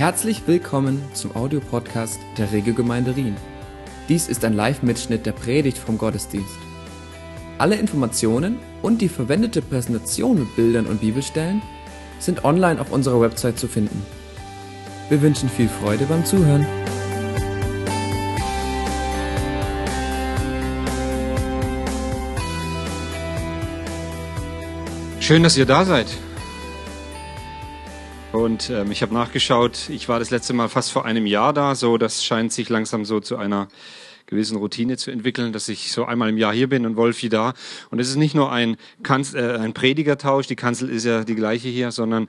Herzlich willkommen zum Audiopodcast der Regelgemeinde Rien. Dies ist ein Live-Mitschnitt der Predigt vom Gottesdienst. Alle Informationen und die verwendete Präsentation mit Bildern und Bibelstellen sind online auf unserer Website zu finden. Wir wünschen viel Freude beim Zuhören. Schön, dass ihr da seid. Und ähm, ich habe nachgeschaut, ich war das letzte Mal fast vor einem Jahr da, so das scheint sich langsam so zu einer gewissen Routine zu entwickeln, dass ich so einmal im Jahr hier bin und Wolfi da. Und es ist nicht nur ein, Kanz äh, ein Predigertausch, die Kanzel ist ja die gleiche hier, sondern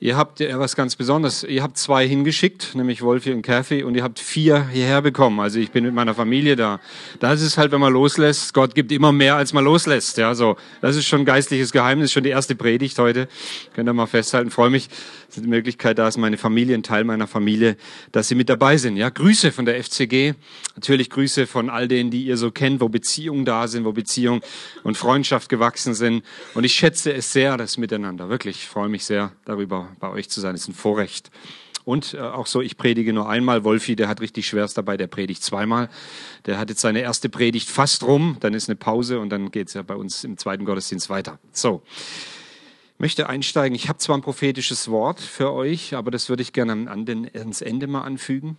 Ihr habt ja was ganz Besonderes. Ihr habt zwei hingeschickt, nämlich Wolfi und Kathy, und ihr habt vier hierher bekommen. Also ich bin mit meiner Familie da. Das ist halt, wenn man loslässt. Gott gibt immer mehr, als man loslässt. Ja, so. Das ist schon geistliches Geheimnis, schon die erste Predigt heute. Könnt ihr mal festhalten. Freue mich. Es die Möglichkeit, da ist meine Familie, ein Teil meiner Familie, dass sie mit dabei sind. Ja, Grüße von der FCG. Natürlich Grüße von all denen, die ihr so kennt, wo Beziehungen da sind, wo Beziehung und Freundschaft gewachsen sind. Und ich schätze es sehr, das Miteinander. Wirklich. Ich freue mich sehr darüber bei euch zu sein. Das ist ein Vorrecht. Und äh, auch so, ich predige nur einmal. Wolfi, der hat richtig Schweres dabei, der predigt zweimal. Der hat jetzt seine erste Predigt fast rum, dann ist eine Pause und dann geht's ja bei uns im zweiten Gottesdienst weiter. So, möchte einsteigen. Ich habe zwar ein prophetisches Wort für euch, aber das würde ich gerne ans Ende mal anfügen.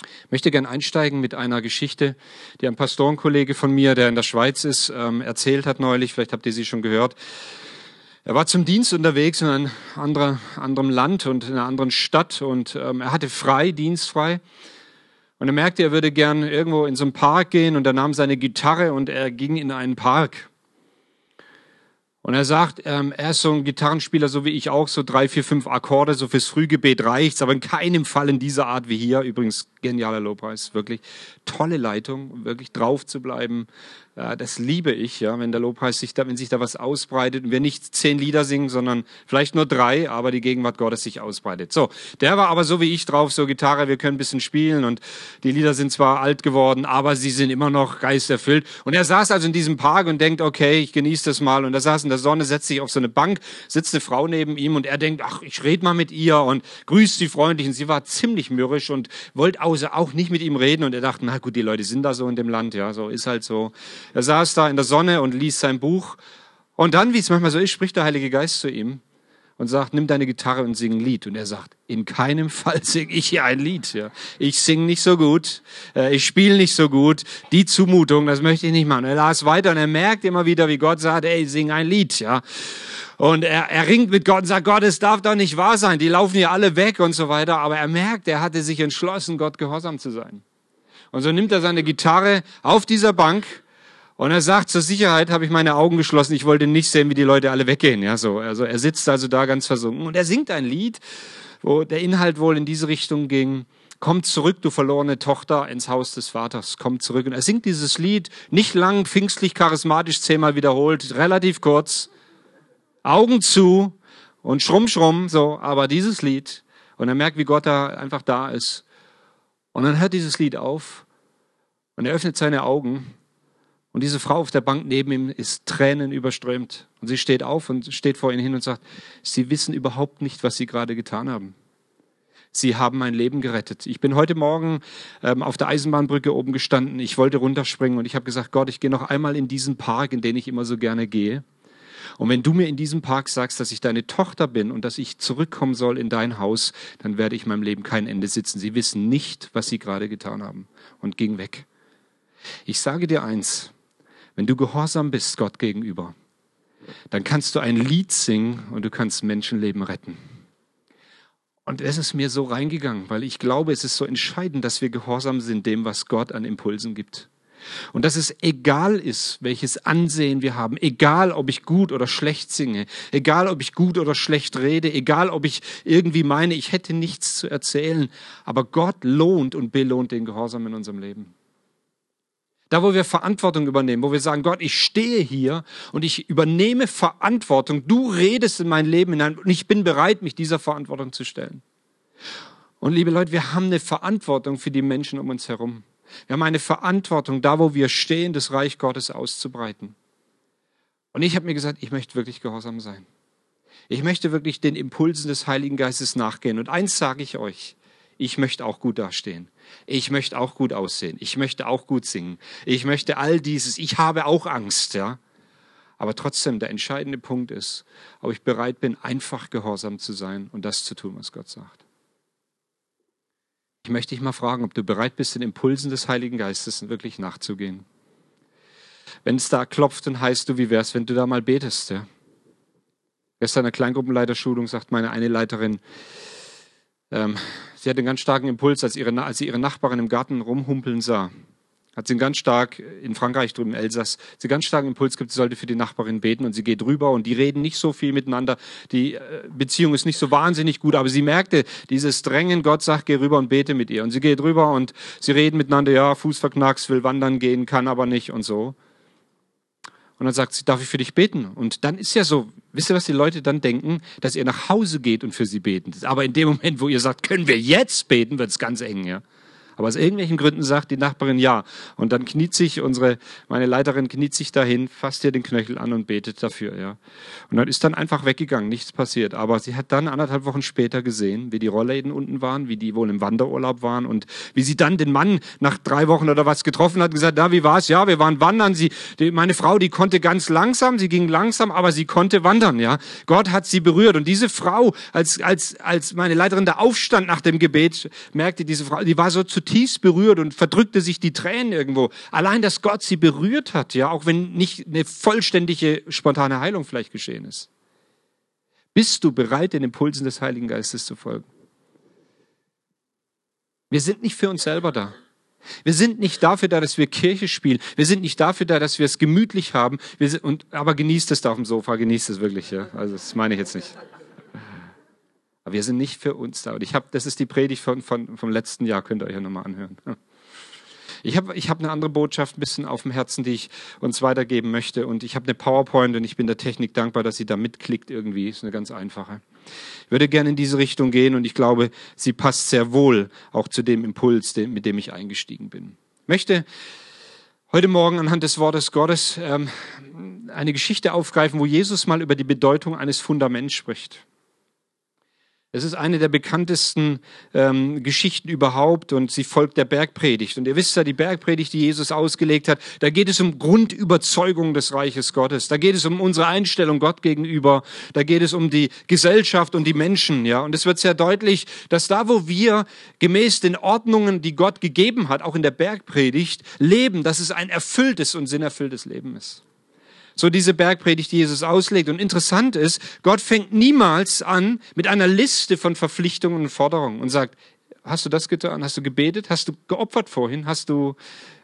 Ich möchte gerne einsteigen mit einer Geschichte, die ein Pastorenkollege von mir, der in der Schweiz ist, ähm, erzählt hat neulich. Vielleicht habt ihr sie schon gehört. Er war zum Dienst unterwegs in einem anderen, anderem Land und in einer anderen Stadt und ähm, er hatte frei, dienstfrei. Und er merkte, er würde gern irgendwo in so einen Park gehen und er nahm seine Gitarre und er ging in einen Park. Und er sagt, ähm, er ist so ein Gitarrenspieler, so wie ich auch, so drei, vier, fünf Akkorde, so fürs Frühgebet reicht's, aber in keinem Fall in dieser Art wie hier. Übrigens genialer Lobpreis, wirklich tolle Leitung, wirklich drauf zu bleiben, ja, das liebe ich, ja, wenn der Lobpreis sich da, wenn sich da was ausbreitet und wir nicht zehn Lieder singen, sondern vielleicht nur drei, aber die Gegenwart Gottes sich ausbreitet. So, der war aber so wie ich drauf, so Gitarre, wir können ein bisschen spielen und die Lieder sind zwar alt geworden, aber sie sind immer noch geisterfüllt. Und er saß also in diesem Park und denkt, okay, ich genieße das mal. Und er saß in der Sonne, setzt sich auf so eine Bank, sitzt eine Frau neben ihm und er denkt, ach, ich rede mal mit ihr und grüßt sie freundlich. Und sie war ziemlich mürrisch und wollte also auch nicht mit ihm reden. Und er dachte, na gut, die Leute sind da so in dem Land, ja, so ist halt so. Er saß da in der Sonne und liest sein Buch. Und dann, wie es manchmal so ist, spricht der Heilige Geist zu ihm und sagt, nimm deine Gitarre und sing ein Lied. Und er sagt, in keinem Fall singe ich hier ein Lied. Ja. Ich singe nicht so gut, äh, ich spiele nicht so gut. Die Zumutung, das möchte ich nicht machen. Er las weiter und er merkt immer wieder, wie Gott sagt, ey, sing ein Lied. Ja. Und er, er ringt mit Gott und sagt, Gott, es darf doch nicht wahr sein. Die laufen hier alle weg und so weiter. Aber er merkt, er hatte sich entschlossen, Gott gehorsam zu sein. Und so nimmt er seine Gitarre auf dieser Bank und er sagt, zur Sicherheit habe ich meine Augen geschlossen. Ich wollte nicht sehen, wie die Leute alle weggehen. Ja, so. Also er sitzt also da ganz versunken und er singt ein Lied, wo der Inhalt wohl in diese Richtung ging. Komm zurück, du verlorene Tochter, ins Haus des Vaters. Komm zurück. Und er singt dieses Lied nicht lang, pfingstlich, charismatisch, zehnmal wiederholt, relativ kurz. Augen zu und schrumm, schrumm, so. Aber dieses Lied. Und er merkt, wie Gott da einfach da ist. Und dann hört dieses Lied auf und er öffnet seine Augen und diese Frau auf der Bank neben ihm ist Tränen überströmt. Und sie steht auf und steht vor ihnen hin und sagt, Sie wissen überhaupt nicht, was Sie gerade getan haben. Sie haben mein Leben gerettet. Ich bin heute Morgen ähm, auf der Eisenbahnbrücke oben gestanden. Ich wollte runterspringen und ich habe gesagt, Gott, ich gehe noch einmal in diesen Park, in den ich immer so gerne gehe. Und wenn du mir in diesem Park sagst, dass ich deine Tochter bin und dass ich zurückkommen soll in dein Haus, dann werde ich meinem Leben kein Ende sitzen. Sie wissen nicht, was sie gerade getan haben. Und ging weg. Ich sage dir eins, wenn du gehorsam bist Gott gegenüber, dann kannst du ein Lied singen und du kannst Menschenleben retten. Und es ist mir so reingegangen, weil ich glaube, es ist so entscheidend, dass wir gehorsam sind dem, was Gott an Impulsen gibt. Und dass es egal ist, welches Ansehen wir haben, egal ob ich gut oder schlecht singe, egal ob ich gut oder schlecht rede, egal ob ich irgendwie meine, ich hätte nichts zu erzählen, aber Gott lohnt und belohnt den Gehorsam in unserem Leben. Da, wo wir Verantwortung übernehmen, wo wir sagen, Gott, ich stehe hier und ich übernehme Verantwortung. Du redest in mein Leben hinein und ich bin bereit, mich dieser Verantwortung zu stellen. Und liebe Leute, wir haben eine Verantwortung für die Menschen um uns herum. Wir haben eine Verantwortung, da wo wir stehen, das Reich Gottes auszubreiten. Und ich habe mir gesagt, ich möchte wirklich gehorsam sein. Ich möchte wirklich den Impulsen des Heiligen Geistes nachgehen. Und eins sage ich euch, ich möchte auch gut dastehen. Ich möchte auch gut aussehen. Ich möchte auch gut singen. Ich möchte all dieses. Ich habe auch Angst, ja. Aber trotzdem, der entscheidende Punkt ist, ob ich bereit bin, einfach gehorsam zu sein und das zu tun, was Gott sagt. Ich möchte dich mal fragen, ob du bereit bist, den Impulsen des Heiligen Geistes wirklich nachzugehen. Wenn es da klopft und heißt, du, wie wär's, wenn du da mal betest, ja? Gestern in der Kleingruppenleiterschulung sagt meine eine Leiterin, sie hat einen ganz starken Impuls, als, ihre, als sie ihre Nachbarin im Garten rumhumpeln sah. Hat sie einen ganz stark, in Frankreich drüben, Elsass, sie einen ganz starken Impuls gibt, sie sollte für die Nachbarin beten und sie geht rüber und die reden nicht so viel miteinander. Die äh, Beziehung ist nicht so wahnsinnig gut, aber sie merkte dieses Drängen, Gott sagt, geh rüber und bete mit ihr. Und sie geht rüber und sie reden miteinander, ja, Fuß verknackst, will wandern gehen, kann aber nicht und so. Und dann sagt sie, darf ich für dich beten? Und dann ist ja so, wisst ihr, was die Leute dann denken? Dass ihr nach Hause geht und für sie beten. Aber in dem Moment, wo ihr sagt, können wir jetzt beten, wird es ganz eng, ja. Aber aus irgendwelchen Gründen sagt die Nachbarin ja. Und dann kniet sich unsere, meine Leiterin kniet sich dahin, fasst ihr den Knöchel an und betet dafür, ja. Und dann ist dann einfach weggegangen, nichts passiert. Aber sie hat dann anderthalb Wochen später gesehen, wie die Rollläden unten waren, wie die wohl im Wanderurlaub waren und wie sie dann den Mann nach drei Wochen oder was getroffen hat, gesagt, na, wie war's? Ja, wir waren wandern. Sie, die, meine Frau, die konnte ganz langsam, sie ging langsam, aber sie konnte wandern, ja. Gott hat sie berührt. Und diese Frau, als, als, als meine Leiterin da aufstand nach dem Gebet, merkte diese Frau, die war so zu zutiefst berührt und verdrückte sich die Tränen irgendwo. Allein, dass Gott sie berührt hat, ja, auch wenn nicht eine vollständige, spontane Heilung vielleicht geschehen ist. Bist du bereit, den Impulsen des Heiligen Geistes zu folgen? Wir sind nicht für uns selber da. Wir sind nicht dafür da, dass wir Kirche spielen. Wir sind nicht dafür da, dass wir es gemütlich haben. Sind, und, aber genießt es da auf dem Sofa, genießt es wirklich. Ja? Also das meine ich jetzt nicht. Aber wir sind nicht für uns da. Und ich habe, das ist die Predigt von, von, vom letzten Jahr, könnt ihr euch ja nochmal anhören. Ich habe ich hab eine andere Botschaft ein bisschen auf dem Herzen, die ich uns weitergeben möchte. Und ich habe eine PowerPoint und ich bin der Technik dankbar, dass sie da mitklickt irgendwie. Ist eine ganz einfache. Ich würde gerne in diese Richtung gehen und ich glaube, sie passt sehr wohl auch zu dem Impuls, mit dem ich eingestiegen bin. Ich möchte heute Morgen anhand des Wortes Gottes ähm, eine Geschichte aufgreifen, wo Jesus mal über die Bedeutung eines Fundaments spricht. Es ist eine der bekanntesten ähm, Geschichten überhaupt und sie folgt der Bergpredigt. Und ihr wisst ja, die Bergpredigt, die Jesus ausgelegt hat, da geht es um Grundüberzeugung des Reiches Gottes. Da geht es um unsere Einstellung Gott gegenüber. Da geht es um die Gesellschaft und die Menschen. Ja, und es wird sehr deutlich, dass da, wo wir gemäß den Ordnungen, die Gott gegeben hat, auch in der Bergpredigt leben, dass es ein erfülltes und sinnerfülltes Leben ist. So diese Bergpredigt, die Jesus auslegt. Und interessant ist, Gott fängt niemals an mit einer Liste von Verpflichtungen und Forderungen und sagt, hast du das getan? Hast du gebetet? Hast du geopfert vorhin? Hast du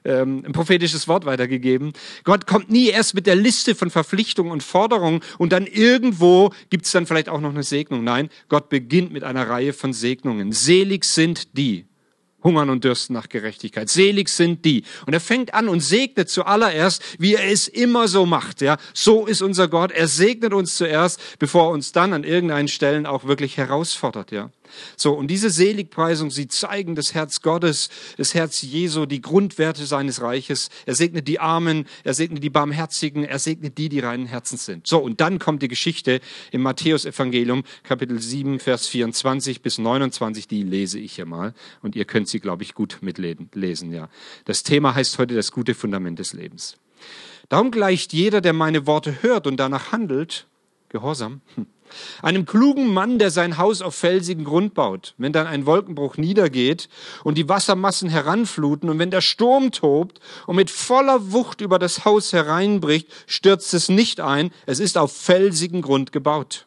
ähm, ein prophetisches Wort weitergegeben? Gott kommt nie erst mit der Liste von Verpflichtungen und Forderungen und dann irgendwo gibt's dann vielleicht auch noch eine Segnung. Nein, Gott beginnt mit einer Reihe von Segnungen. Selig sind die, hungern und dürsten nach Gerechtigkeit. Selig sind die. Und er fängt an und segnet zuallererst, wie er es immer so macht. Ja, so ist unser Gott. Er segnet uns zuerst, bevor er uns dann an irgendeinen Stellen auch wirklich herausfordert. Ja. So, und diese Seligpreisung, sie zeigen das Herz Gottes, das Herz Jesu, die Grundwerte seines Reiches. Er segnet die Armen, er segnet die Barmherzigen, er segnet die, die reinen Herzens sind. So, und dann kommt die Geschichte im Matthäusevangelium, Kapitel 7, Vers 24 bis 29, die lese ich hier mal. Und ihr könnt sie, glaube ich, gut mitlesen, ja. Das Thema heißt heute das gute Fundament des Lebens. Darum gleicht jeder, der meine Worte hört und danach handelt, Gehorsam, hm, einem klugen Mann, der sein Haus auf felsigen Grund baut. Wenn dann ein Wolkenbruch niedergeht und die Wassermassen heranfluten und wenn der Sturm tobt und mit voller Wucht über das Haus hereinbricht, stürzt es nicht ein, es ist auf felsigen Grund gebaut.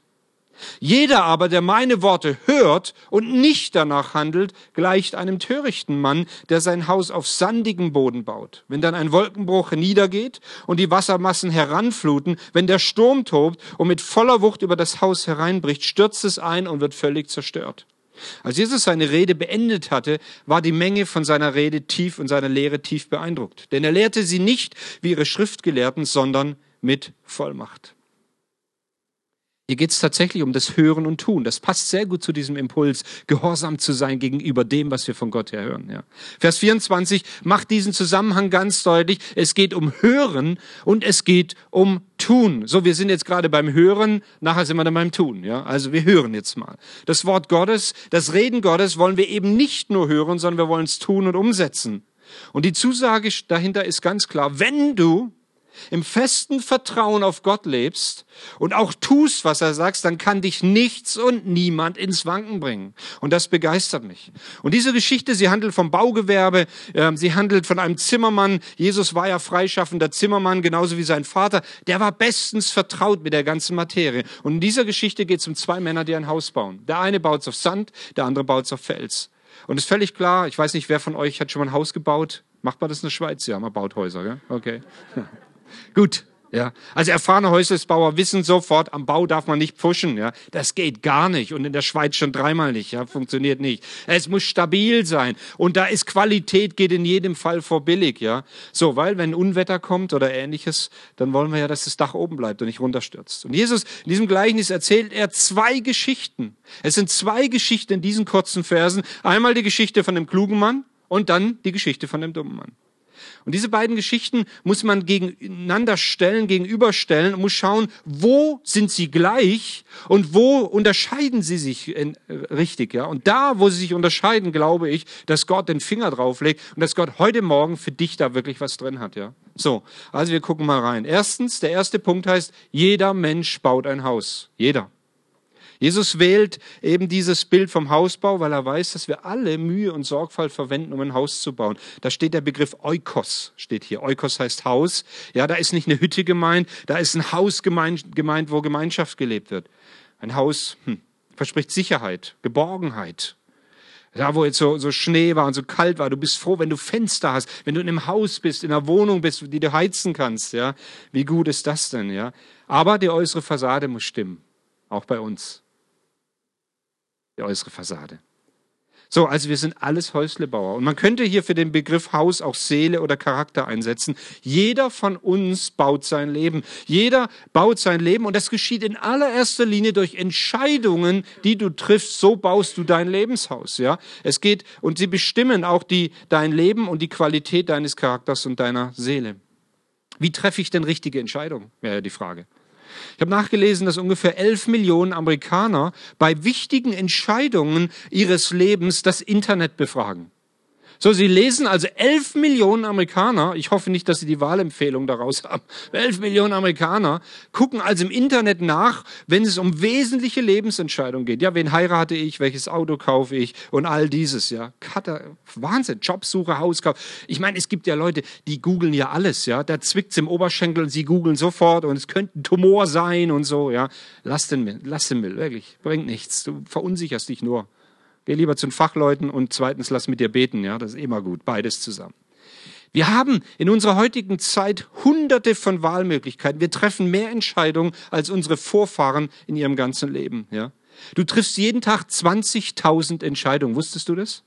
Jeder aber, der meine Worte hört und nicht danach handelt, gleicht einem törichten Mann, der sein Haus auf sandigem Boden baut. Wenn dann ein Wolkenbruch niedergeht und die Wassermassen heranfluten, wenn der Sturm tobt und mit voller Wucht über das Haus hereinbricht, stürzt es ein und wird völlig zerstört. Als Jesus seine Rede beendet hatte, war die Menge von seiner Rede tief und seiner Lehre tief beeindruckt. Denn er lehrte sie nicht wie ihre Schriftgelehrten, sondern mit Vollmacht. Hier geht es tatsächlich um das Hören und Tun. Das passt sehr gut zu diesem Impuls, gehorsam zu sein gegenüber dem, was wir von Gott her hören. Ja. Vers 24 macht diesen Zusammenhang ganz deutlich. Es geht um Hören und es geht um Tun. So, wir sind jetzt gerade beim Hören, nachher sind wir dann beim Tun. Ja. Also wir hören jetzt mal. Das Wort Gottes, das Reden Gottes wollen wir eben nicht nur hören, sondern wir wollen es tun und umsetzen. Und die Zusage dahinter ist ganz klar, wenn du im festen Vertrauen auf Gott lebst und auch tust, was er sagt, dann kann dich nichts und niemand ins Wanken bringen. Und das begeistert mich. Und diese Geschichte, sie handelt vom Baugewerbe, äh, sie handelt von einem Zimmermann. Jesus war ja freischaffender Zimmermann, genauso wie sein Vater. Der war bestens vertraut mit der ganzen Materie. Und in dieser Geschichte geht es um zwei Männer, die ein Haus bauen. Der eine baut es auf Sand, der andere baut es auf Fels. Und es ist völlig klar, ich weiß nicht, wer von euch hat schon mal ein Haus gebaut. Macht man das in der Schweiz? Ja, man baut Häuser, gell? Okay. Gut. Ja, also erfahrene Häuslisbauer wissen sofort, am Bau darf man nicht pfuschen. Ja, das geht gar nicht und in der Schweiz schon dreimal nicht. Ja, funktioniert nicht. Es muss stabil sein und da ist Qualität geht in jedem Fall vor billig. Ja, so, weil wenn Unwetter kommt oder ähnliches, dann wollen wir ja, dass das Dach oben bleibt und nicht runterstürzt. Und Jesus in diesem Gleichnis erzählt er zwei Geschichten. Es sind zwei Geschichten in diesen kurzen Versen. Einmal die Geschichte von dem klugen Mann und dann die Geschichte von dem dummen Mann. Und diese beiden Geschichten muss man gegeneinander stellen, gegenüberstellen und muss schauen, wo sind sie gleich und wo unterscheiden sie sich in, äh, richtig, ja? Und da, wo sie sich unterscheiden, glaube ich, dass Gott den Finger drauflegt und dass Gott heute Morgen für dich da wirklich was drin hat, ja? So. Also wir gucken mal rein. Erstens, der erste Punkt heißt, jeder Mensch baut ein Haus. Jeder. Jesus wählt eben dieses Bild vom Hausbau, weil er weiß, dass wir alle Mühe und Sorgfalt verwenden, um ein Haus zu bauen. Da steht der Begriff Oikos, steht hier. Oikos heißt Haus. Ja, da ist nicht eine Hütte gemeint, da ist ein Haus gemeint, gemeint wo Gemeinschaft gelebt wird. Ein Haus hm, verspricht Sicherheit, Geborgenheit. Da, wo jetzt so, so Schnee war und so kalt war, du bist froh, wenn du Fenster hast, wenn du in einem Haus bist, in einer Wohnung bist, die du heizen kannst, ja. Wie gut ist das denn, ja? Aber die äußere Fassade muss stimmen. Auch bei uns die äußere Fassade. So, also wir sind alles Häuslebauer. Und man könnte hier für den Begriff Haus auch Seele oder Charakter einsetzen. Jeder von uns baut sein Leben. Jeder baut sein Leben und das geschieht in allererster Linie durch Entscheidungen, die du triffst. So baust du dein Lebenshaus, ja. Es geht und sie bestimmen auch die, dein Leben und die Qualität deines Charakters und deiner Seele. Wie treffe ich denn richtige Entscheidungen? Wäre ja die Frage. Ich habe nachgelesen, dass ungefähr 11 Millionen Amerikaner bei wichtigen Entscheidungen ihres Lebens das Internet befragen. So, Sie lesen also elf Millionen Amerikaner, ich hoffe nicht, dass Sie die Wahlempfehlung daraus haben, elf Millionen Amerikaner gucken also im Internet nach, wenn es um wesentliche Lebensentscheidungen geht. Ja, wen heirate ich, welches Auto kaufe ich und all dieses, ja. Kater, Wahnsinn, Jobsuche, Hauskauf. Ich meine, es gibt ja Leute, die googeln ja alles, ja. Da zwickt's im Oberschenkel und sie googeln sofort und es könnte ein Tumor sein und so, ja. Lass den, lass den Müll, wirklich, bringt nichts. Du verunsicherst dich nur. Geh lieber zu den Fachleuten und zweitens lass mit dir beten, ja, das ist immer gut, beides zusammen. Wir haben in unserer heutigen Zeit hunderte von Wahlmöglichkeiten. Wir treffen mehr Entscheidungen als unsere Vorfahren in ihrem ganzen Leben, ja. Du triffst jeden Tag 20.000 Entscheidungen. Wusstest du das?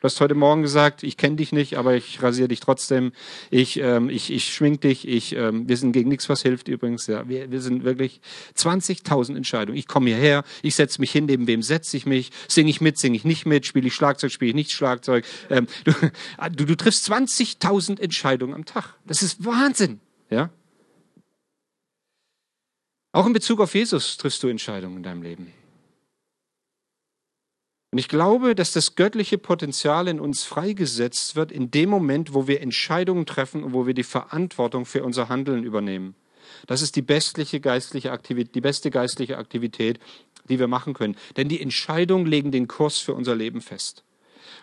Du hast heute Morgen gesagt, ich kenne dich nicht, aber ich rasiere dich trotzdem. Ich, ähm, ich, ich schmink dich. Ich, ähm, wir sind gegen nichts, was hilft übrigens. Ja, wir, wir sind wirklich 20.000 Entscheidungen. Ich komme hierher, ich setze mich hin, neben wem setze ich mich, singe ich mit, singe ich nicht mit, spiele ich Schlagzeug, spiele ich nicht Schlagzeug. Ähm, du, du, du triffst 20.000 Entscheidungen am Tag. Das ist Wahnsinn. Ja? Auch in Bezug auf Jesus triffst du Entscheidungen in deinem Leben. Und ich glaube, dass das göttliche Potenzial in uns freigesetzt wird in dem Moment, wo wir Entscheidungen treffen und wo wir die Verantwortung für unser Handeln übernehmen. Das ist die geistliche Aktivität, die beste geistliche Aktivität, die wir machen können. Denn die Entscheidungen legen den Kurs für unser Leben fest.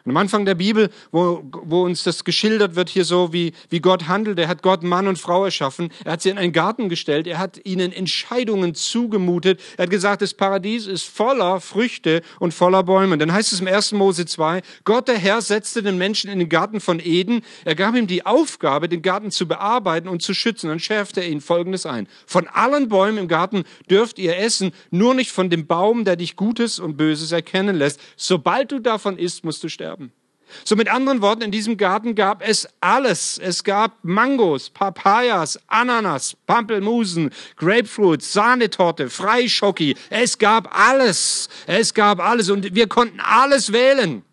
Und am Anfang der Bibel, wo, wo uns das geschildert wird hier so, wie, wie Gott handelt, er hat Gott Mann und Frau erschaffen, er hat sie in einen Garten gestellt, er hat ihnen Entscheidungen zugemutet, er hat gesagt, das Paradies ist voller Früchte und voller Bäume. Dann heißt es im 1. Mose 2, Gott der Herr setzte den Menschen in den Garten von Eden, er gab ihm die Aufgabe, den Garten zu bearbeiten und zu schützen. Dann schärfte er ihnen Folgendes ein. Von allen Bäumen im Garten dürft ihr essen, nur nicht von dem Baum, der dich Gutes und Böses erkennen lässt. Sobald du davon isst, musst du sterben. So mit anderen Worten, in diesem Garten gab es alles. Es gab Mangos, Papayas, Ananas, Pampelmusen, Grapefruit, Sahnetorte, Freischocki. Es gab alles. Es gab alles und wir konnten alles wählen.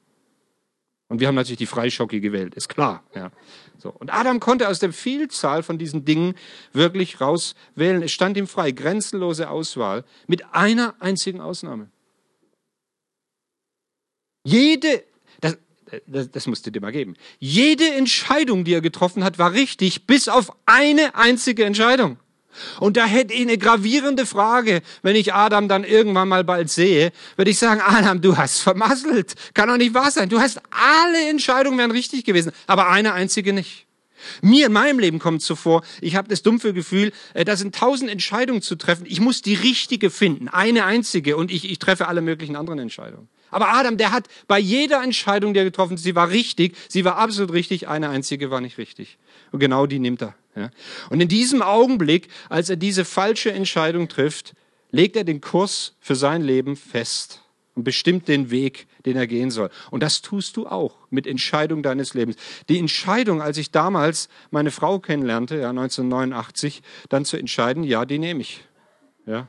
Und wir haben natürlich die Freischocki gewählt, ist klar. Ja. So. Und Adam konnte aus der Vielzahl von diesen Dingen wirklich rauswählen. Es stand ihm frei, grenzenlose Auswahl, mit einer einzigen Ausnahme. Jede das, das musste dir mal geben. Jede Entscheidung, die er getroffen hat, war richtig, bis auf eine einzige Entscheidung. Und da hätte ich eine gravierende Frage, wenn ich Adam dann irgendwann mal bald sehe, würde ich sagen, Adam, du hast vermasselt. Kann doch nicht wahr sein. Du hast alle Entscheidungen wären richtig gewesen, aber eine einzige nicht. Mir in meinem Leben kommt so vor, ich habe das dumpfe Gefühl, äh, da sind tausend Entscheidungen zu treffen. Ich muss die richtige finden, eine einzige, und ich, ich treffe alle möglichen anderen Entscheidungen. Aber Adam, der hat bei jeder Entscheidung, die er getroffen hat, sie war richtig, sie war absolut richtig, eine einzige war nicht richtig. Und genau die nimmt er. Ja. Und in diesem Augenblick, als er diese falsche Entscheidung trifft, legt er den Kurs für sein Leben fest und bestimmt den Weg, den er gehen soll. Und das tust du auch mit Entscheidung deines Lebens. Die Entscheidung, als ich damals meine Frau kennenlernte, ja, 1989, dann zu entscheiden, ja, die nehme ich. Ja.